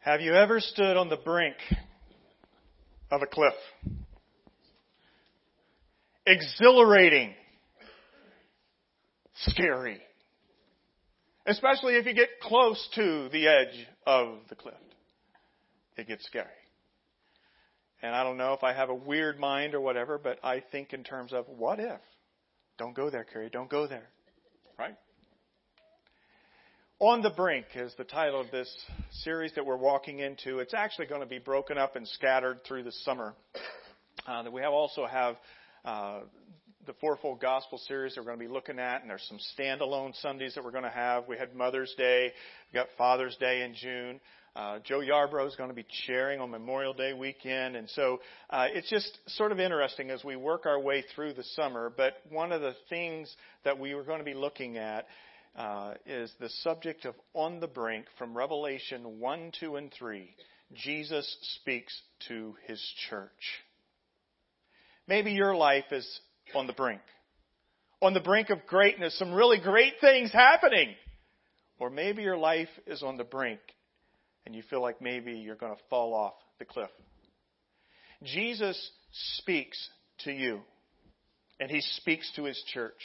Have you ever stood on the brink of a cliff? Exhilarating. Scary. Especially if you get close to the edge of the cliff. It gets scary. And I don't know if I have a weird mind or whatever, but I think in terms of what if? Don't go there, Carrie. Don't go there. Right? On the Brink is the title of this series that we're walking into. It's actually going to be broken up and scattered through the summer. Uh, we have also have uh, the Fourfold Gospel series that we're going to be looking at, and there's some standalone Sundays that we're going to have. We had Mother's Day, we got Father's Day in June. Uh, Joe Yarbrough is going to be sharing on Memorial Day weekend, and so uh, it's just sort of interesting as we work our way through the summer. But one of the things that we were going to be looking at uh, is the subject of on the brink from Revelation 1, 2, and 3. Jesus speaks to his church. Maybe your life is on the brink. On the brink of greatness, some really great things happening. Or maybe your life is on the brink and you feel like maybe you're going to fall off the cliff. Jesus speaks to you and he speaks to his church.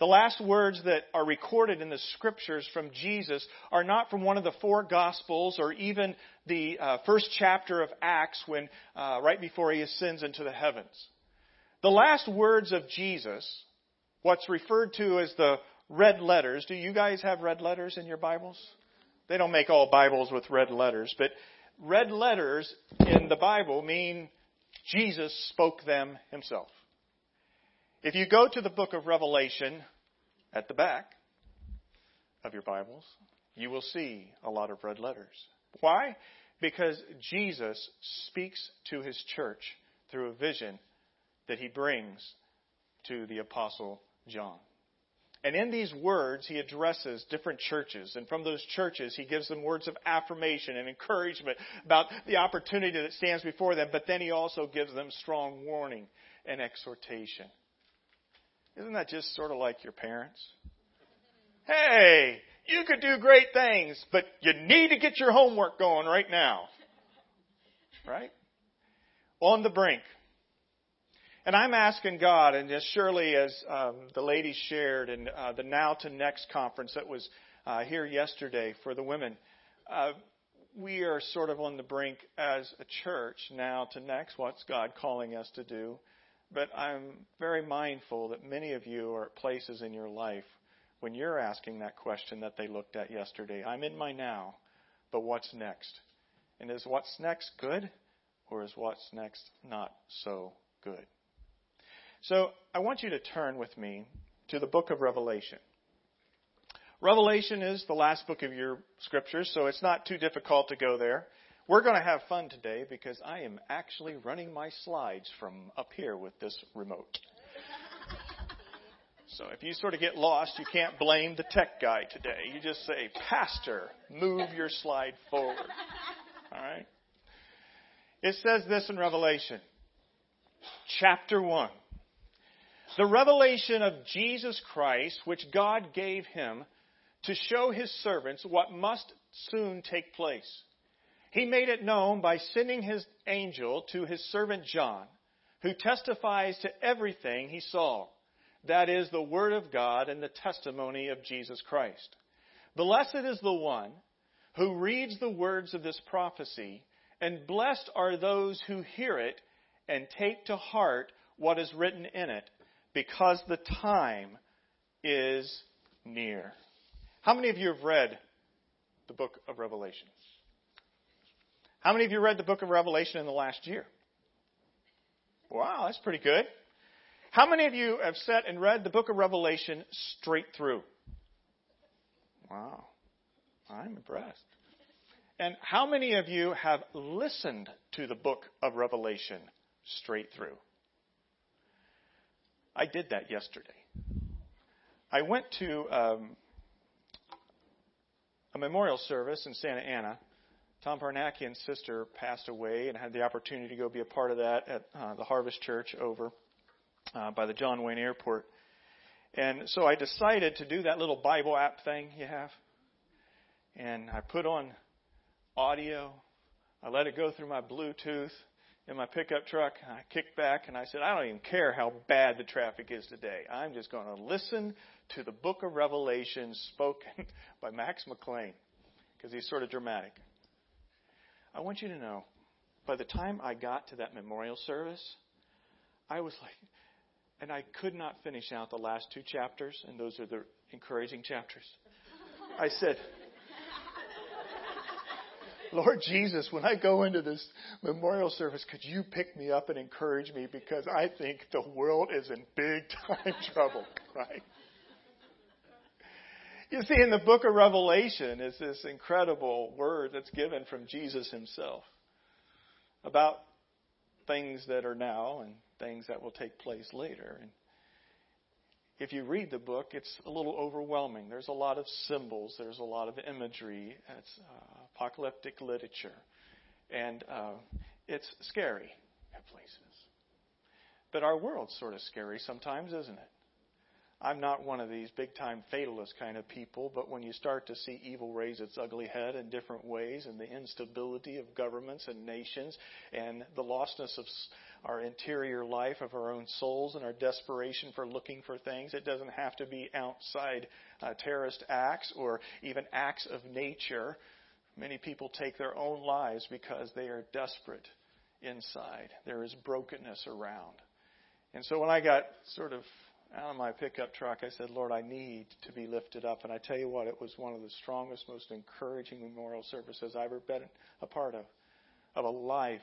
The last words that are recorded in the scriptures from Jesus are not from one of the four gospels or even the uh, first chapter of Acts when, uh, right before he ascends into the heavens. The last words of Jesus, what's referred to as the red letters, do you guys have red letters in your Bibles? They don't make all Bibles with red letters, but red letters in the Bible mean Jesus spoke them himself. If you go to the book of Revelation at the back of your Bibles, you will see a lot of red letters. Why? Because Jesus speaks to his church through a vision that he brings to the Apostle John. And in these words, he addresses different churches. And from those churches, he gives them words of affirmation and encouragement about the opportunity that stands before them. But then he also gives them strong warning and exhortation. Isn't that just sort of like your parents? Hey, you could do great things, but you need to get your homework going right now. Right? On the brink. And I'm asking God, and as surely as um, the ladies shared in uh, the Now to Next conference that was uh, here yesterday for the women, uh, we are sort of on the brink as a church now to next. What's God calling us to do? But I'm very mindful that many of you are at places in your life when you're asking that question that they looked at yesterday. I'm in my now, but what's next? And is what's next good, or is what's next not so good? So I want you to turn with me to the book of Revelation. Revelation is the last book of your scriptures, so it's not too difficult to go there. We're going to have fun today because I am actually running my slides from up here with this remote. So if you sort of get lost, you can't blame the tech guy today. You just say, Pastor, move your slide forward. All right? It says this in Revelation, chapter 1. The revelation of Jesus Christ, which God gave him to show his servants what must soon take place he made it known by sending his angel to his servant John, who testifies to everything he saw. That is the word of God and the testimony of Jesus Christ. Blessed is the one who reads the words of this prophecy, and blessed are those who hear it and take to heart what is written in it, because the time is near. How many of you have read the book of Revelation? How many of you read the book of Revelation in the last year? Wow, that's pretty good. How many of you have sat and read the book of Revelation straight through? Wow, I'm impressed. And how many of you have listened to the book of Revelation straight through? I did that yesterday. I went to um, a memorial service in Santa Ana Tom Parnakian's sister passed away and had the opportunity to go be a part of that at uh, the Harvest Church over uh, by the John Wayne Airport. And so I decided to do that little Bible app thing you have. And I put on audio. I let it go through my Bluetooth in my pickup truck. I kicked back and I said, I don't even care how bad the traffic is today. I'm just going to listen to the book of Revelation spoken by Max McLean because he's sort of dramatic. I want you to know, by the time I got to that memorial service, I was like, and I could not finish out the last two chapters, and those are the encouraging chapters. I said, Lord Jesus, when I go into this memorial service, could you pick me up and encourage me because I think the world is in big time trouble, right? You see, in the book of Revelation is this incredible word that's given from Jesus himself about things that are now and things that will take place later. And if you read the book, it's a little overwhelming. There's a lot of symbols, there's a lot of imagery, it's uh, apocalyptic literature, and uh, it's scary at places. But our world's sort of scary sometimes, isn't it? I'm not one of these big time fatalist kind of people, but when you start to see evil raise its ugly head in different ways, and the instability of governments and nations, and the lostness of our interior life, of our own souls, and our desperation for looking for things, it doesn't have to be outside uh, terrorist acts or even acts of nature. Many people take their own lives because they are desperate inside. There is brokenness around. And so when I got sort of out of my pickup truck, I said, Lord, I need to be lifted up. And I tell you what, it was one of the strongest, most encouraging memorial services I've ever been a part of, of a life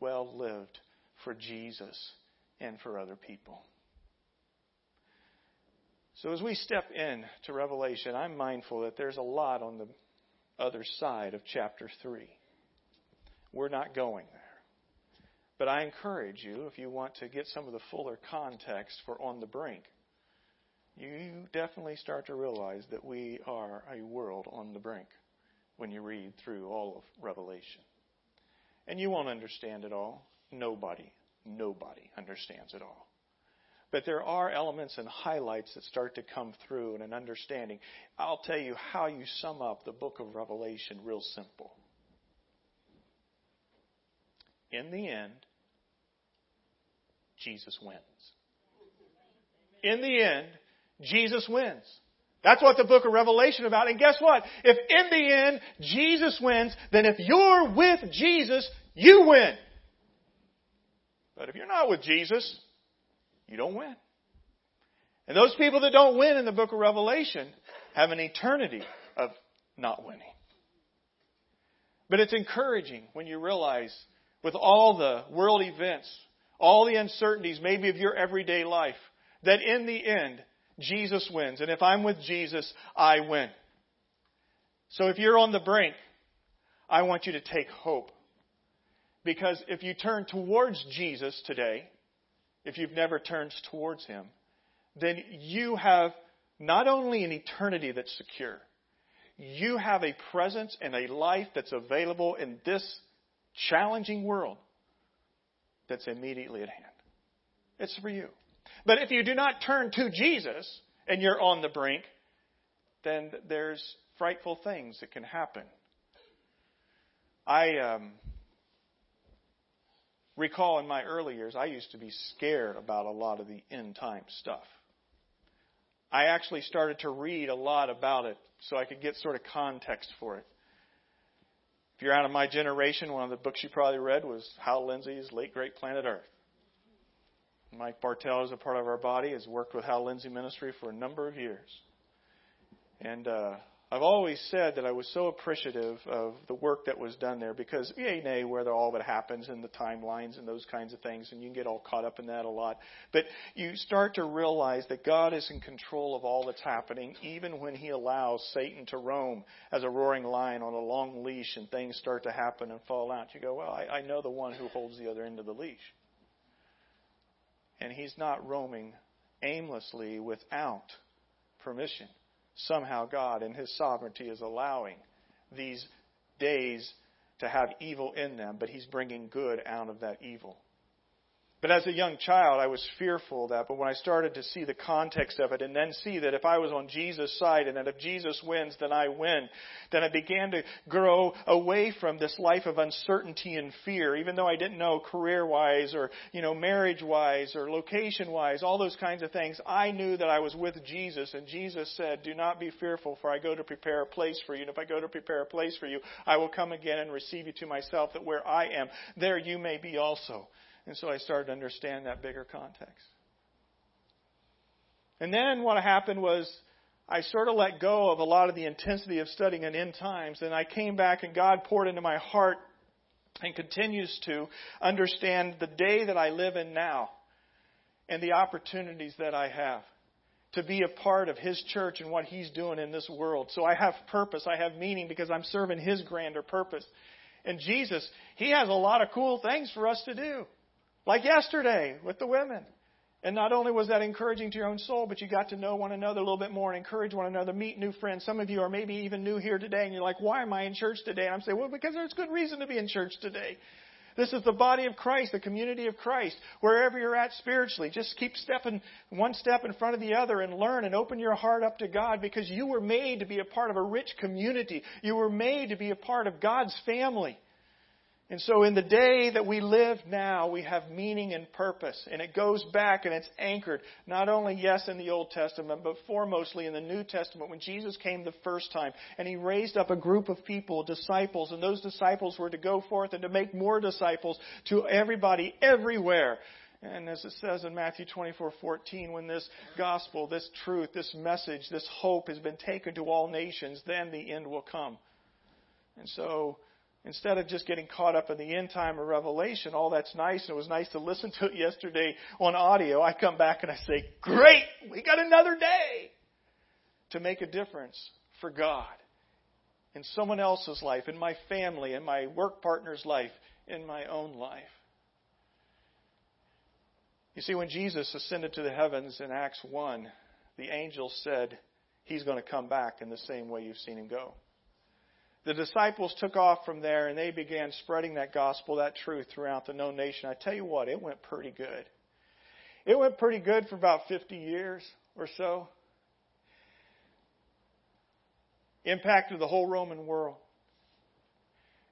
well lived for Jesus and for other people. So as we step in to Revelation, I'm mindful that there's a lot on the other side of chapter 3. We're not going there. But I encourage you, if you want to get some of the fuller context for On the Brink, you definitely start to realize that we are a world on the brink when you read through all of Revelation. And you won't understand it all. Nobody, nobody understands it all. But there are elements and highlights that start to come through in an understanding. I'll tell you how you sum up the book of Revelation real simple. In the end, Jesus wins. In the end, Jesus wins. That's what the book of Revelation about. And guess what? If in the end Jesus wins, then if you're with Jesus, you win. But if you're not with Jesus, you don't win. And those people that don't win in the book of Revelation have an eternity of not winning. But it's encouraging when you realize with all the world events all the uncertainties, maybe of your everyday life, that in the end, Jesus wins. And if I'm with Jesus, I win. So if you're on the brink, I want you to take hope. Because if you turn towards Jesus today, if you've never turned towards Him, then you have not only an eternity that's secure, you have a presence and a life that's available in this challenging world that's immediately at hand. It's for you. But if you do not turn to Jesus and you're on the brink, then there's frightful things that can happen. I um, recall in my early years, I used to be scared about a lot of the end time stuff. I actually started to read a lot about it so I could get sort of context for it. If you're out of my generation, one of the books you probably read was Hal Lindsey's Late Great Planet Earth. Mike Bartell is a part of our body, has worked with Hal Lindsey Ministry for a number of years. And uh, I've always said that I was so appreciative of the work that was done there because yay nay where all it happens and the timelines and those kinds of things and you can get all caught up in that a lot. But you start to realize that God is in control of all that's happening even when he allows Satan to roam as a roaring lion on a long leash and things start to happen and fall out. You go, well, I, I know the one who holds the other end of the leash. And he's not roaming aimlessly without permission somehow God, in His sovereignty, is allowing these days to have evil in them, but He's bringing good out of that evil. But as a young child, I was fearful of that. But when I started to see the context of it and then see that if I was on Jesus' side and that if Jesus wins, then I win, then I began to grow away from this life of uncertainty and fear, even though I didn't know career wise or, you know, marriage wise or location wise, all those kinds of things. I knew that I was with Jesus and Jesus said, do not be fearful for I go to prepare a place for you. And if I go to prepare a place for you, I will come again and receive you to myself that where I am, there you may be also. And so I started to understand that bigger context. And then what happened was I sort of let go of a lot of the intensity of studying in end times, and I came back and God poured into my heart and continues to understand the day that I live in now and the opportunities that I have to be a part of His church and what He's doing in this world. So I have purpose, I have meaning because I'm serving His grander purpose. And Jesus, He has a lot of cool things for us to do. Like yesterday with the women. And not only was that encouraging to your own soul, but you got to know one another a little bit more and encourage one another, meet new friends. Some of you are maybe even new here today and you're like, why am I in church today? And I'm saying, well, because there's good reason to be in church today. This is the body of Christ, the community of Christ. Wherever you're at spiritually, just keep stepping one step in front of the other and learn and open your heart up to God because you were made to be a part of a rich community. You were made to be a part of God's family. And so in the day that we live now, we have meaning and purpose. And it goes back and it's anchored, not only, yes, in the Old Testament, but foremostly in the New Testament when Jesus came the first time. And he raised up a group of people, disciples, and those disciples were to go forth and to make more disciples to everybody, everywhere. And as it says in Matthew 24:14, when this gospel, this truth, this message, this hope has been taken to all nations, then the end will come. And so, Instead of just getting caught up in the end time of Revelation, all that's nice, and it was nice to listen to it yesterday on audio, I come back and I say, Great, we got another day to make a difference for God in someone else's life, in my family, in my work partner's life, in my own life. You see, when Jesus ascended to the heavens in Acts 1, the angel said, He's going to come back in the same way you've seen him go. The disciples took off from there and they began spreading that gospel, that truth throughout the known nation. I tell you what, it went pretty good. It went pretty good for about 50 years or so. Impacted the whole Roman world.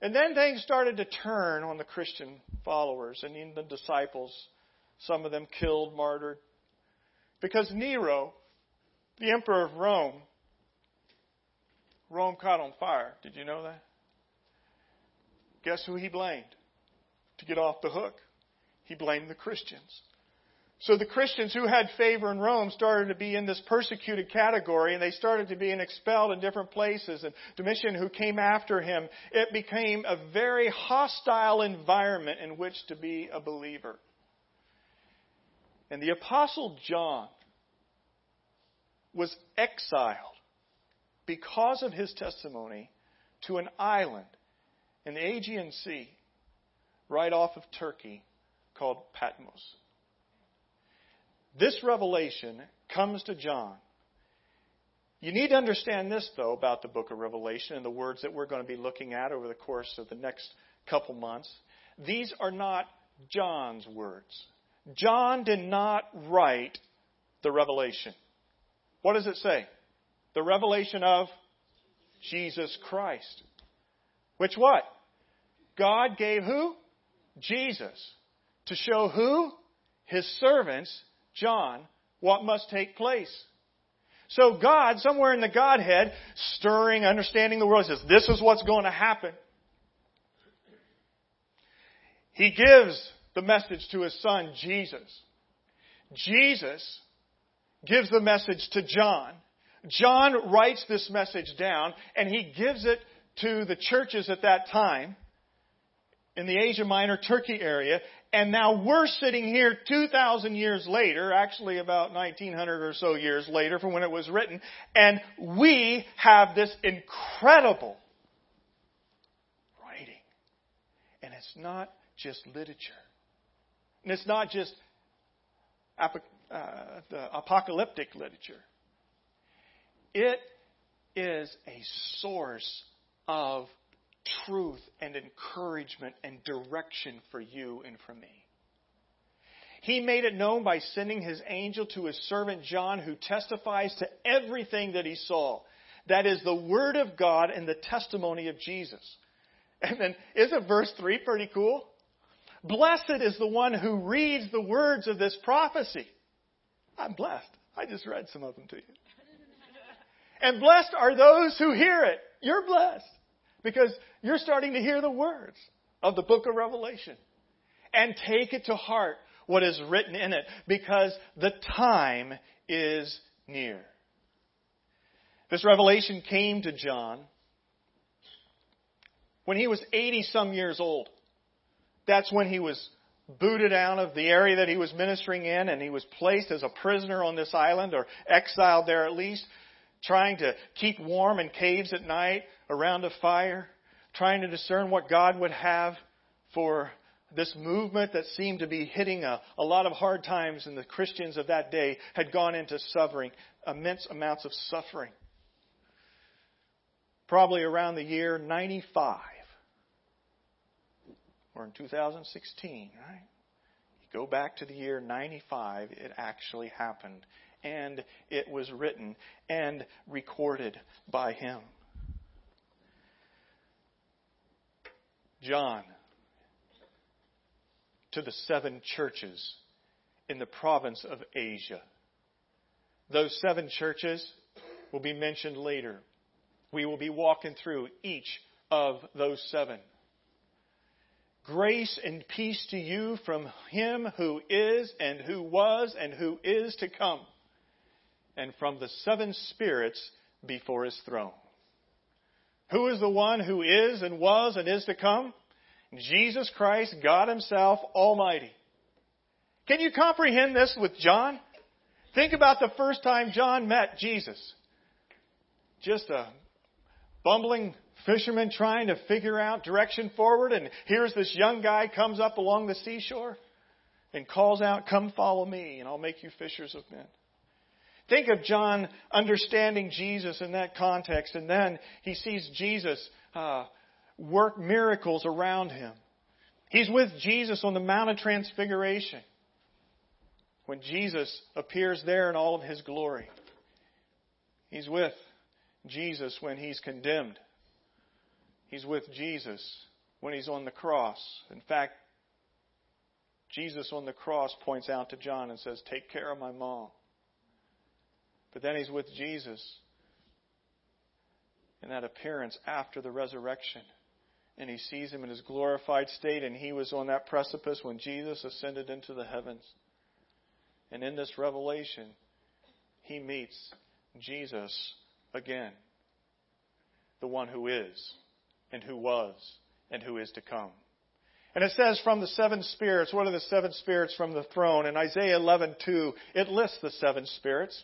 And then things started to turn on the Christian followers and even the disciples. Some of them killed, martyred. Because Nero, the emperor of Rome, Rome caught on fire. Did you know that? Guess who he blamed to get off the hook? He blamed the Christians. So the Christians who had favor in Rome started to be in this persecuted category and they started to be expelled in different places. And Domitian, who came after him, it became a very hostile environment in which to be a believer. And the Apostle John was exiled because of his testimony to an island in the Aegean Sea right off of Turkey called Patmos. This revelation comes to John. You need to understand this, though, about the book of Revelation and the words that we're going to be looking at over the course of the next couple months. These are not John's words. John did not write the revelation. What does it say? The revelation of Jesus Christ. Which what? God gave who? Jesus. To show who? His servants, John, what must take place. So God, somewhere in the Godhead, stirring, understanding the world, says, this is what's going to happen. He gives the message to his son, Jesus. Jesus gives the message to John. John writes this message down and he gives it to the churches at that time in the Asia Minor, Turkey area. And now we're sitting here 2,000 years later, actually about 1900 or so years later from when it was written, and we have this incredible writing. And it's not just literature. And it's not just uh, the apocalyptic literature. It is a source of truth and encouragement and direction for you and for me. He made it known by sending his angel to his servant John, who testifies to everything that he saw. That is the word of God and the testimony of Jesus. And then, isn't verse 3 pretty cool? Blessed is the one who reads the words of this prophecy. I'm blessed. I just read some of them to you. And blessed are those who hear it. You're blessed because you're starting to hear the words of the book of Revelation and take it to heart what is written in it because the time is near. This revelation came to John when he was 80 some years old. That's when he was booted out of the area that he was ministering in and he was placed as a prisoner on this island or exiled there at least, trying to keep warm in caves at night around a fire, trying to discern what God would have for this movement that seemed to be hitting a, a lot of hard times and the Christians of that day had gone into suffering, immense amounts of suffering. Probably around the year 95 or in 2016, right? You go back to the year 95, it actually happened. And it was written and recorded by him. John to the seven churches in the province of Asia. Those seven churches will be mentioned later. We will be walking through each of those seven. Grace and peace to you from him who is and who was and who is to come, and from the seven spirits before his throne. Who is the one who is and was and is to come? Jesus Christ, God Himself, Almighty. Can you comprehend this with John? Think about the first time John met Jesus. Just a bumbling fisherman trying to figure out direction forward, and here's this young guy comes up along the seashore and calls out, Come follow me, and I'll make you fishers of men. Think of John understanding Jesus in that context, and then he sees Jesus uh, work miracles around him. He's with Jesus on the Mount of Transfiguration when Jesus appears there in all of his glory. He's with Jesus when he's condemned. He's with Jesus when he's on the cross. In fact, Jesus on the cross points out to John and says, Take care of my mom. But then he's with Jesus in that appearance after the resurrection and he sees him in his glorified state, and he was on that precipice when Jesus ascended into the heavens. And in this revelation, he meets Jesus again, the one who is, and who was, and who is to come. And it says from the seven spirits, what are the seven spirits from the throne? In Isaiah 11:2, it lists the seven spirits.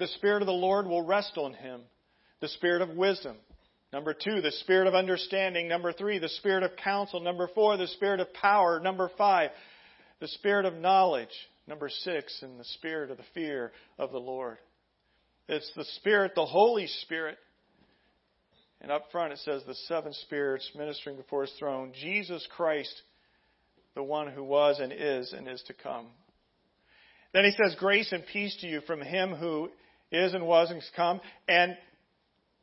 The spirit of the Lord will rest on him, the spirit of wisdom, Number two, the spirit of understanding. Number three, the spirit of counsel. Number four, the spirit of power. Number five, the spirit of knowledge. Number six, and the spirit of the fear of the Lord. It's the Spirit, the Holy Spirit. And up front it says the seven spirits ministering before his throne. Jesus Christ, the one who was and is and is to come. Then he says, Grace and peace to you from him who is and was and is come, and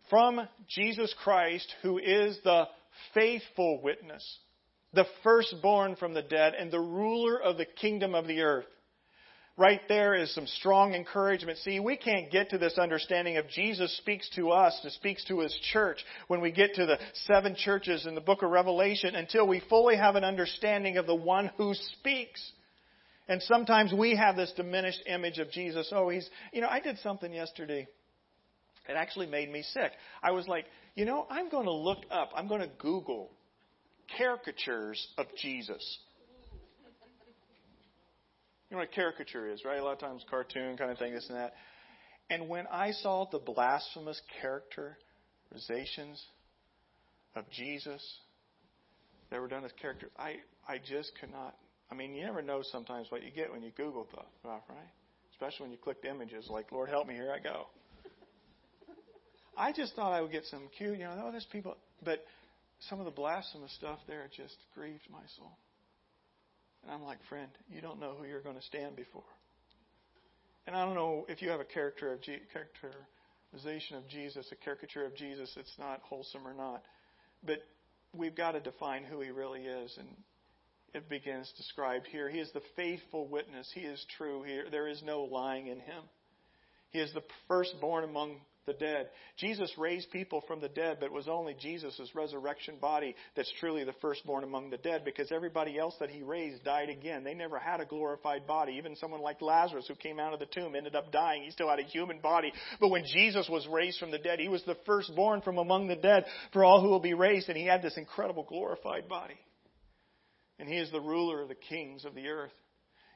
from Jesus Christ, who is the faithful witness, the firstborn from the dead, and the ruler of the kingdom of the earth. Right there is some strong encouragement. See, we can't get to this understanding of Jesus speaks to us, and speaks to His church when we get to the seven churches in the book of Revelation until we fully have an understanding of the one who speaks. And sometimes we have this diminished image of Jesus. Oh, he's, you know, I did something yesterday it actually made me sick. I was like, you know, I'm going to look up, I'm going to Google caricatures of Jesus. You know what a caricature is, right? A lot of times cartoon kind of thing, this and that. And when I saw the blasphemous characterizations of Jesus that were done as characters, I, I just could not. I mean, you never know sometimes what you get when you Google stuff, right? Especially when you click the images like, Lord help me, here I go. I just thought I would get some cute, you know, oh, there's people. But some of the blasphemous stuff there just grieved my soul. And I'm like, friend, you don't know who you're going to stand before. And I don't know if you have a character of G- characterization of Jesus, a caricature of Jesus that's not wholesome or not. But we've got to define who he really is. And it begins described here. He is the faithful witness. He is true. here. there is no lying in him. He is the firstborn among the dead. Jesus raised people from the dead, but it was only Jesus' resurrection body that's truly the firstborn among the dead because everybody else that he raised died again. They never had a glorified body. Even someone like Lazarus who came out of the tomb ended up dying. He still had a human body. But when Jesus was raised from the dead, he was the firstborn from among the dead for all who will be raised, and he had this incredible glorified body. And he is the ruler of the kings of the earth.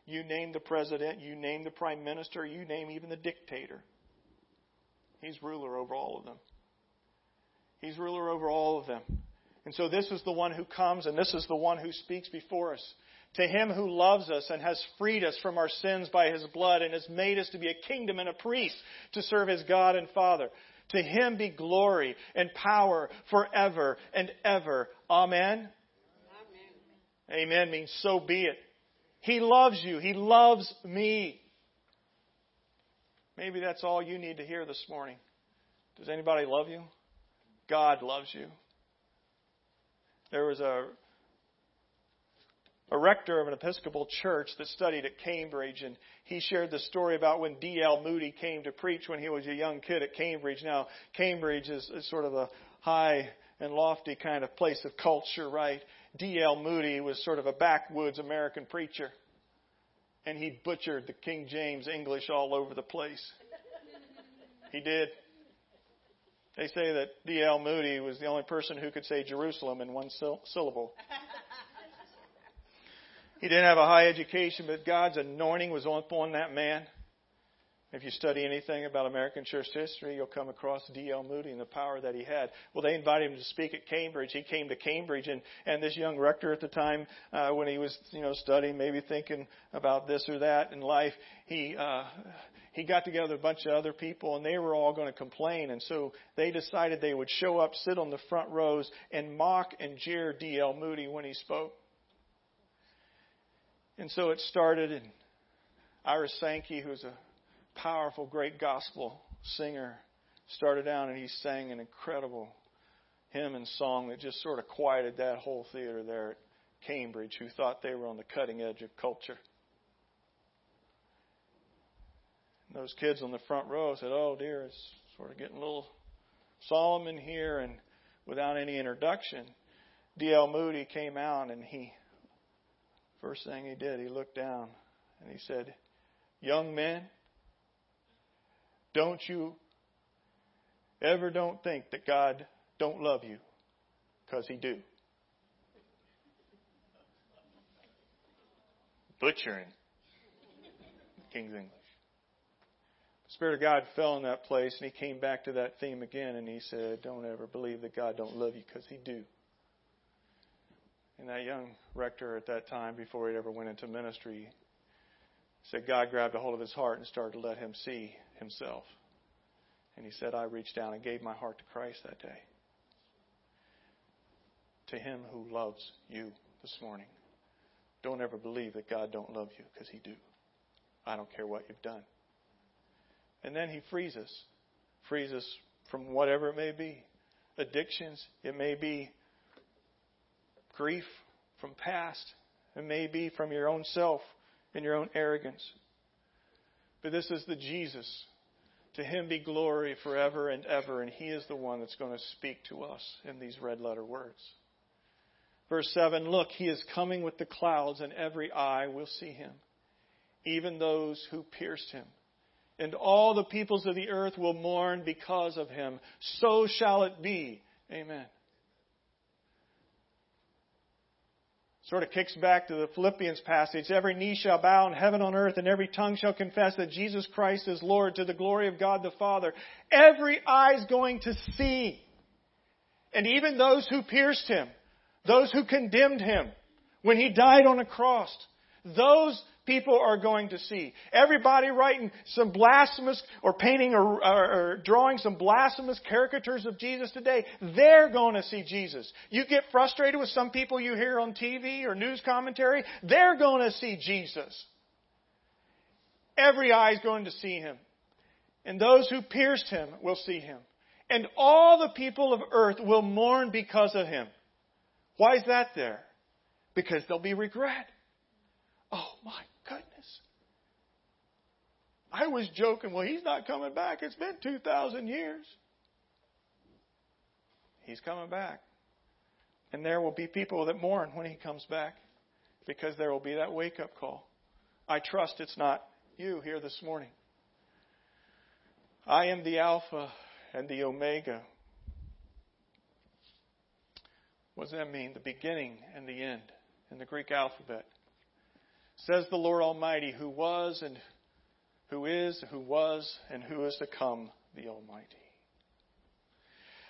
You name the president, you name the prime minister, you name even the dictator. He's ruler over all of them. He's ruler over all of them. And so this is the one who comes and this is the one who speaks before us. To him who loves us and has freed us from our sins by his blood and has made us to be a kingdom and a priest to serve his God and Father. To him be glory and power forever and ever. Amen. Amen, means so be it. He loves you. He loves me. Maybe that's all you need to hear this morning. Does anybody love you? God loves you. There was a a rector of an Episcopal church that studied at Cambridge, and he shared the story about when D.L. Moody came to preach when he was a young kid at Cambridge. Now, Cambridge is, is sort of a high and lofty kind of place of culture, right? D.L. Moody was sort of a backwoods American preacher and he butchered the King James English all over the place. He did. They say that D.L. Moody was the only person who could say Jerusalem in one syllable. He didn't have a high education, but God's anointing was upon that man. If you study anything about American church history, you'll come across D.L. Moody and the power that he had. Well, they invited him to speak at Cambridge. He came to Cambridge, and, and this young rector at the time, uh, when he was, you know, studying, maybe thinking about this or that in life, he, uh, he got together a bunch of other people, and they were all going to complain. And so they decided they would show up, sit on the front rows, and mock and jeer D.L. Moody when he spoke. And so it started, and Ira Sankey, who's a powerful, great gospel singer, started out and he sang an incredible hymn and song that just sort of quieted that whole theater there at Cambridge who thought they were on the cutting edge of culture. Those kids on the front row said, Oh dear, it's sort of getting a little solemn in here and without any introduction. D.L. Moody came out and he first thing he did, he looked down and he said, Young men, don't you ever don't think that God don't love you because he do. Butchering King's English. The Spirit of God fell in that place and he came back to that theme again and he said, Don't ever believe that God don't love you because he do. And that young rector at that time, before he ever went into ministry, said God grabbed a hold of his heart and started to let him see himself. And he said, I reached down and gave my heart to Christ that day. To him who loves you this morning. Don't ever believe that God don't love you because he do. I don't care what you've done. And then he frees us. Frees us from whatever it may be. Addictions. It may be grief from past. It may be from your own self and your own arrogance. But this is the Jesus. To him be glory forever and ever, and he is the one that's going to speak to us in these red letter words. Verse 7 Look, he is coming with the clouds, and every eye will see him, even those who pierced him. And all the peoples of the earth will mourn because of him. So shall it be. Amen. Sort of kicks back to the Philippians passage. Every knee shall bow in heaven on earth, and every tongue shall confess that Jesus Christ is Lord to the glory of God the Father. Every eye is going to see. And even those who pierced him, those who condemned him when he died on a cross, those people are going to see. Everybody writing some blasphemous or painting or, or, or, drawing some blasphemous caricatures of Jesus today, they're going to see Jesus. You get frustrated with some people you hear on TV or news commentary, they're going to see Jesus. Every eye is going to see him. And those who pierced him will see him. And all the people of earth will mourn because of him. Why is that there? Because there'll be regret. Oh my. I was joking, well, he's not coming back. It's been 2,000 years. He's coming back. And there will be people that mourn when he comes back because there will be that wake up call. I trust it's not you here this morning. I am the Alpha and the Omega. What does that mean? The beginning and the end in the Greek alphabet. Says the Lord Almighty, who was and who is, who was, and who is to come, the Almighty.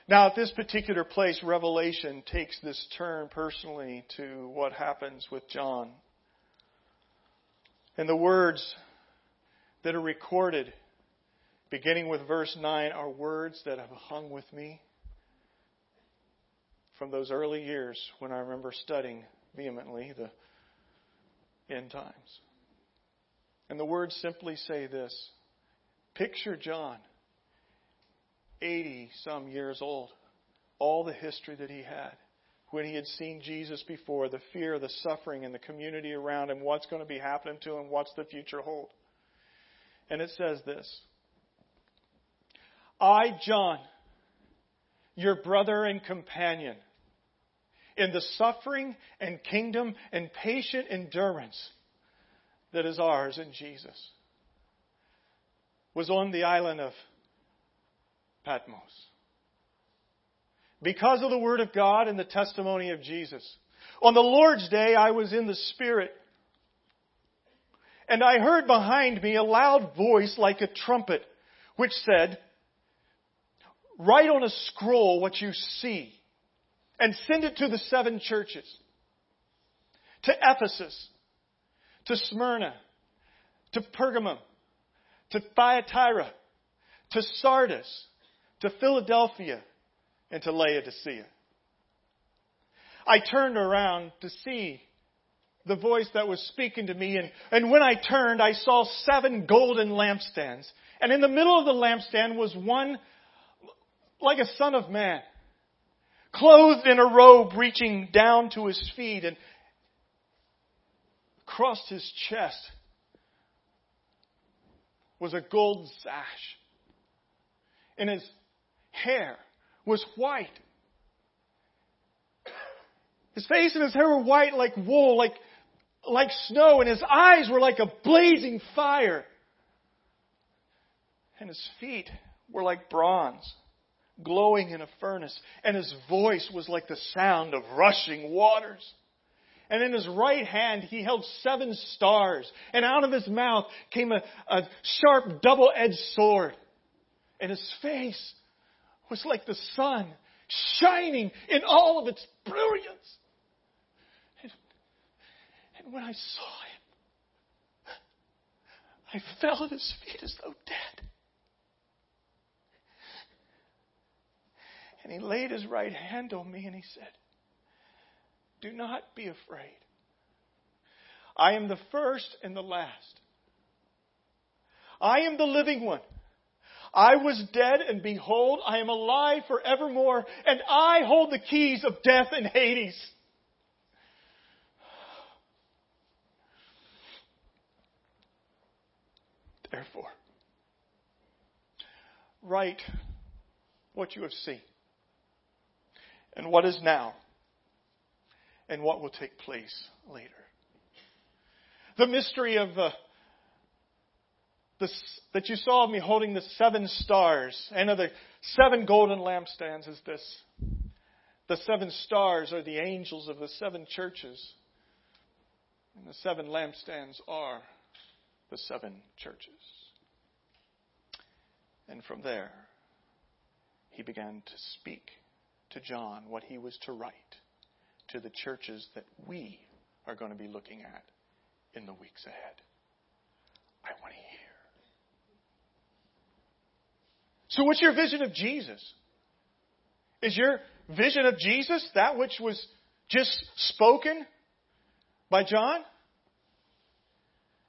Now, at this particular place, Revelation takes this turn personally to what happens with John. And the words that are recorded, beginning with verse 9, are words that have hung with me from those early years when I remember studying vehemently the end times. And the words simply say this. Picture John, 80 some years old, all the history that he had. When he had seen Jesus before, the fear, the suffering, and the community around him, what's going to be happening to him, what's the future hold. And it says this. I, John, your brother and companion, in the suffering and kingdom and patient endurance that is ours in Jesus, was on the island of Patmos. Because of the Word of God and the testimony of Jesus. On the Lord's day, I was in the Spirit. And I heard behind me a loud voice like a trumpet, which said, Write on a scroll what you see and send it to the seven churches to Ephesus, to Smyrna, to Pergamum, to Thyatira, to Sardis, to Philadelphia, and to Laodicea. I turned around to see the voice that was speaking to me, and, and when I turned, I saw seven golden lampstands. And in the middle of the lampstand was one like a son of man clothed in a robe reaching down to his feet and across his chest was a gold sash. And his hair was white. His face and his hair were white like wool, like, like snow, and his eyes were like a blazing fire. And his feet were like bronze glowing in a furnace, and his voice was like the sound of rushing waters. And in his right hand he held seven stars, and out of his mouth came a, a sharp double edged sword. And his face was like the sun, shining in all of its brilliance. And, and when I saw him, I fell at his feet as though dead. And he laid his right hand on me and he said, Do not be afraid. I am the first and the last. I am the living one. I was dead, and behold, I am alive forevermore, and I hold the keys of death and Hades. Therefore, write what you have seen and what is now and what will take place later. The mystery of uh, the, the, that you saw of me holding the seven stars and of the seven golden lampstands is this. The seven stars are the angels of the seven churches, and the seven lampstands are the seven churches. And from there, he began to speak to John what he was to write to the churches that we are going to be looking at in the weeks ahead. I want to hear. So, what's your vision of Jesus? Is your vision of Jesus that which was just spoken by John?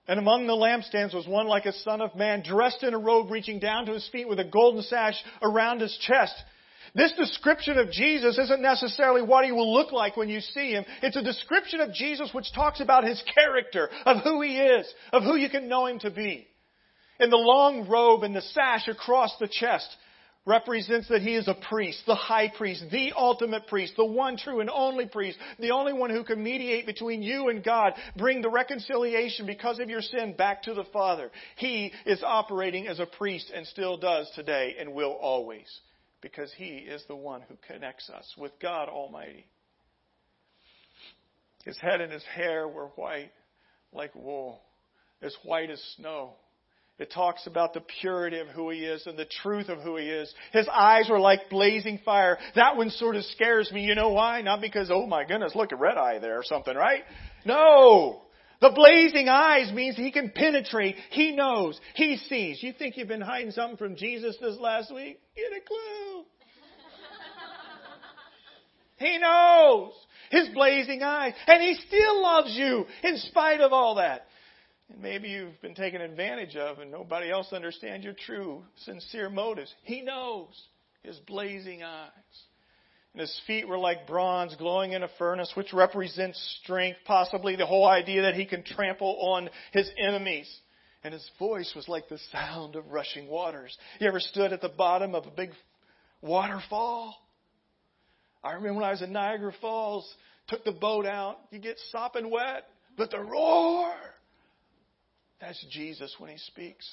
And among the lampstands was one like a son of man, dressed in a robe reaching down to his feet with a golden sash around his chest. This description of Jesus isn't necessarily what he will look like when you see him. It's a description of Jesus which talks about his character, of who he is, of who you can know him to be. And the long robe and the sash across the chest represents that he is a priest, the high priest, the ultimate priest, the one true and only priest, the only one who can mediate between you and God, bring the reconciliation because of your sin back to the Father. He is operating as a priest and still does today and will always because he is the one who connects us with God Almighty. His head and his hair were white like wool, as white as snow. It talks about the purity of who he is and the truth of who he is. His eyes were like blazing fire. That one sort of scares me. You know why? Not because, oh my goodness, look, at red eye there or something, right? No! The blazing eyes means he can penetrate. He knows. He sees. You think you've been hiding something from Jesus this last week? Get a clue. he knows. His blazing eyes. And he still loves you in spite of all that and maybe you've been taken advantage of and nobody else understands your true, sincere motives. He knows his blazing eyes. And his feet were like bronze glowing in a furnace, which represents strength, possibly the whole idea that he can trample on his enemies. And his voice was like the sound of rushing waters. You ever stood at the bottom of a big waterfall? I remember when I was in Niagara Falls, took the boat out, you get sopping wet, but the roar that's Jesus when he speaks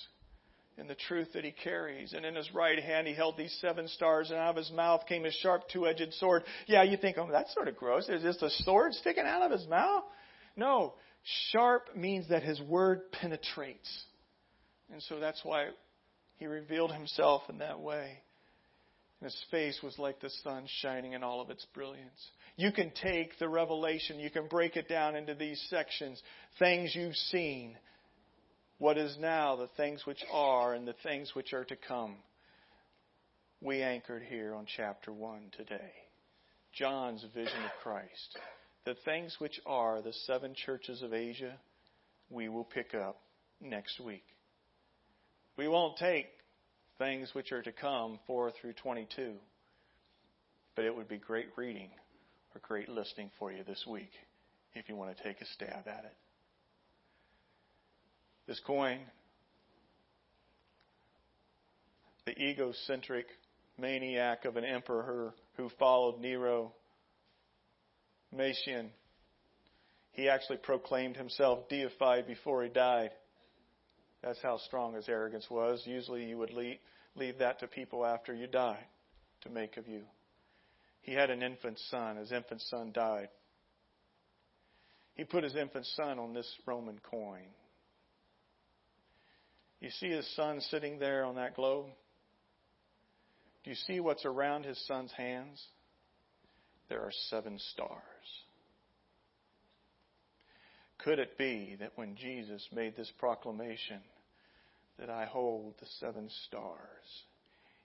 and the truth that he carries. And in his right hand he held these seven stars, and out of his mouth came a sharp two edged sword. Yeah, you think, oh, that's sort of gross. Is this a sword sticking out of his mouth? No. Sharp means that his word penetrates. And so that's why he revealed himself in that way. And his face was like the sun shining in all of its brilliance. You can take the revelation, you can break it down into these sections, things you've seen, what is now, the things which are, and the things which are to come. We anchored here on chapter 1 today. John's vision of Christ. The things which are the seven churches of Asia, we will pick up next week. We won't take things which are to come 4 through 22, but it would be great reading or great listening for you this week if you want to take a stab at it this coin. The egocentric maniac of an emperor who followed Nero, Domitian, he actually proclaimed himself deified before he died. That's how strong his arrogance was. Usually you would leave, leave that to people after you die to make of you. He had an infant son. His infant son died. He put his infant son on this Roman coin. You see his son sitting there on that globe? Do you see what's around his son's hands? There are seven stars. Could it be that when Jesus made this proclamation that I hold the seven stars,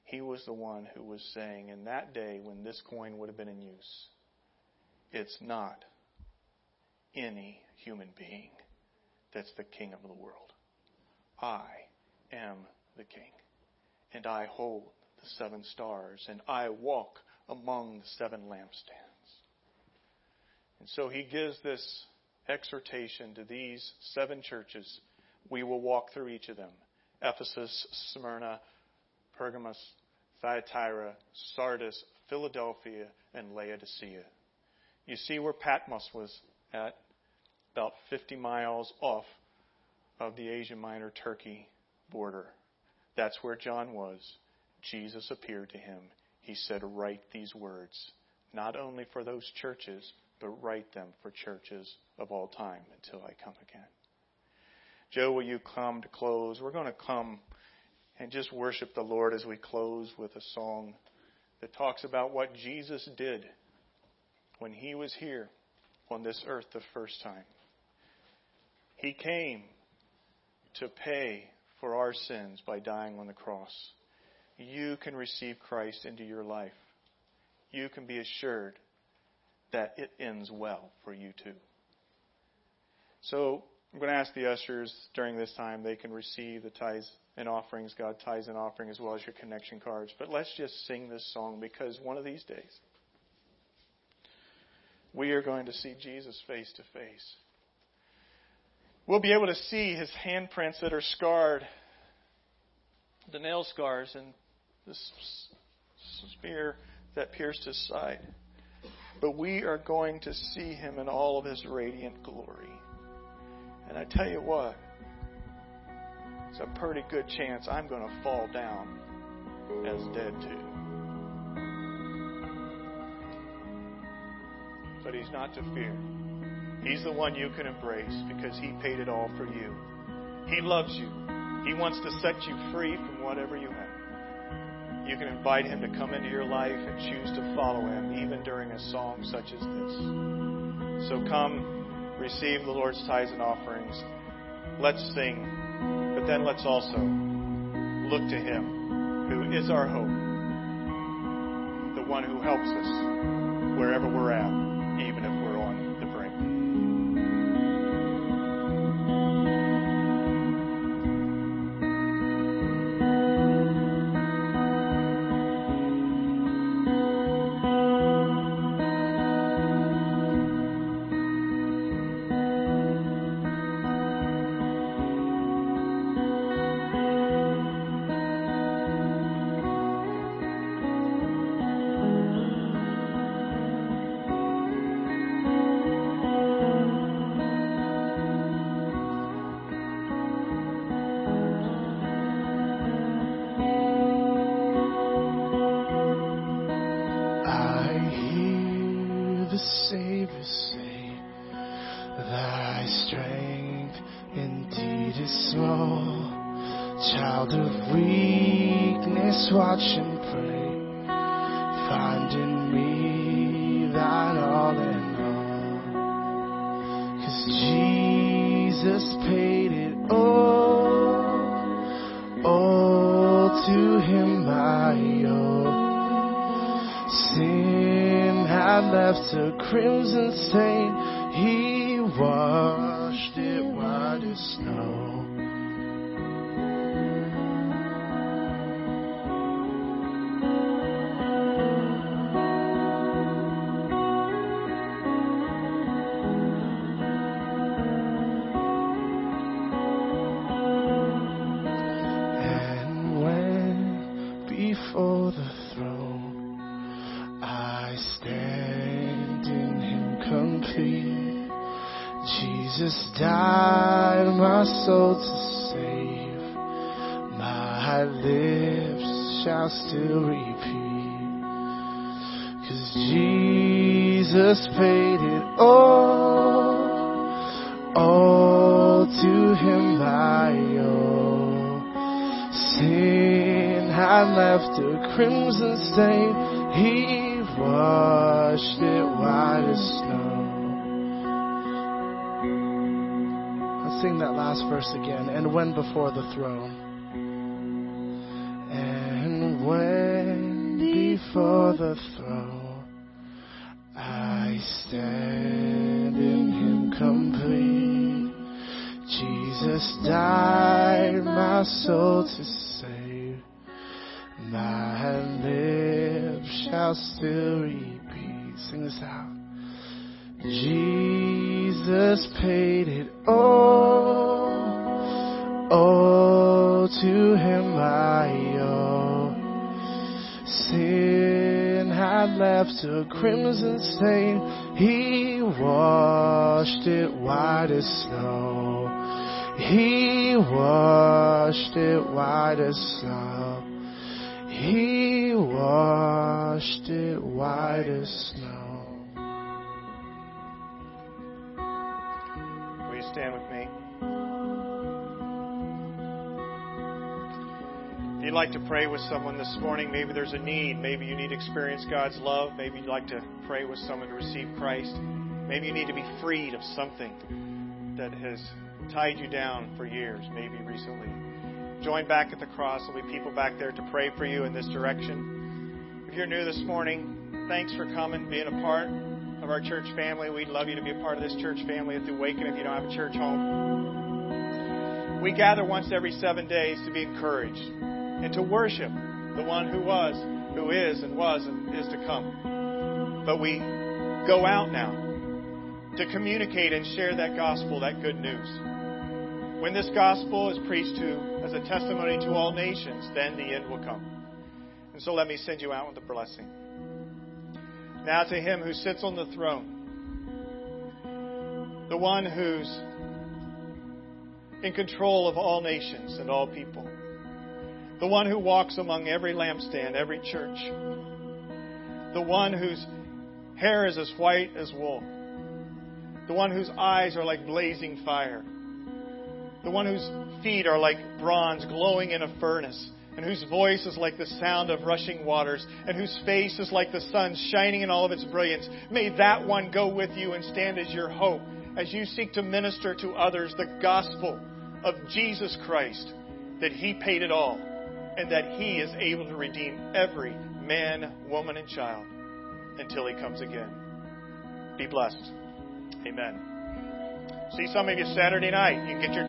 he was the one who was saying in that day when this coin would have been in use, it's not any human being that's the king of the world. I am the king, and I hold the seven stars, and I walk among the seven lampstands. And so he gives this exhortation to these seven churches. We will walk through each of them Ephesus, Smyrna, Pergamos, Thyatira, Sardis, Philadelphia, and Laodicea. You see where Patmos was at, about 50 miles off of the Asia Minor, Turkey border. That's where John was. Jesus appeared to him. He said, Write these words, not only for those churches, but write them for churches of all time until I come again. Joe, will you come to close? We're going to come and just worship the Lord as we close with a song that talks about what Jesus did when he was here on this earth the first time. He came to pay for our sins by dying on the cross. You can receive Christ into your life. You can be assured that it ends well for you too. So I'm going to ask the ushers during this time, they can receive the tithes and offerings, God tithes and offering, as well as your connection cards. But let's just sing this song because one of these days we are going to see Jesus face to face. We'll be able to see his handprints that are scarred, the nail scars, and this spear that pierced his side. But we are going to see him in all of his radiant glory. And I tell you what, it's a pretty good chance I'm going to fall down as dead too. But he's not to fear. He's the one you can embrace because he paid it all for you. He loves you. He wants to set you free from whatever you have. You can invite him to come into your life and choose to follow him even during a song such as this. So come receive the Lord's tithes and offerings. Let's sing, but then let's also look to Him who is our hope, the one who helps us wherever we're at. left a crimson stain. He washed it white as snow. soul to save. My lips shall still repeat. Cause Jesus paid it all, all to him I owe. Sin had left a crimson stain, he washed it white as snow. sing that before the throne. And when before the throne I stand in Him complete, Jesus died my soul to save. My lips shall still repeat. Sing this out. Jesus paid it all. To him I owe. Sin had left a crimson stain. He washed it white as snow. He washed it white as snow. He washed it white as snow. Will you stand with me? You'd like to pray with someone this morning, maybe there's a need. Maybe you need to experience God's love. Maybe you'd like to pray with someone to receive Christ. Maybe you need to be freed of something that has tied you down for years, maybe recently. Join back at the cross. There'll be people back there to pray for you in this direction. If you're new this morning, thanks for coming, being a part of our church family. We'd love you to be a part of this church family at the Awaken if you don't have a church home. We gather once every seven days to be encouraged and to worship the one who was, who is, and was, and is to come. But we go out now to communicate and share that gospel, that good news. When this gospel is preached to as a testimony to all nations, then the end will come. And so let me send you out with a blessing. Now to him who sits on the throne, the one who's in control of all nations and all people, the one who walks among every lampstand, every church, the one whose hair is as white as wool. The one whose eyes are like blazing fire, the one whose feet are like bronze glowing in a furnace, and whose voice is like the sound of rushing waters, and whose face is like the sun shining in all of its brilliance. May that one go with you and stand as your hope as you seek to minister to others the gospel of Jesus Christ, that He paid it all, and that He is able to redeem every man, woman, and child until He comes again. Be blessed. Amen. See some of you Saturday night. You can get your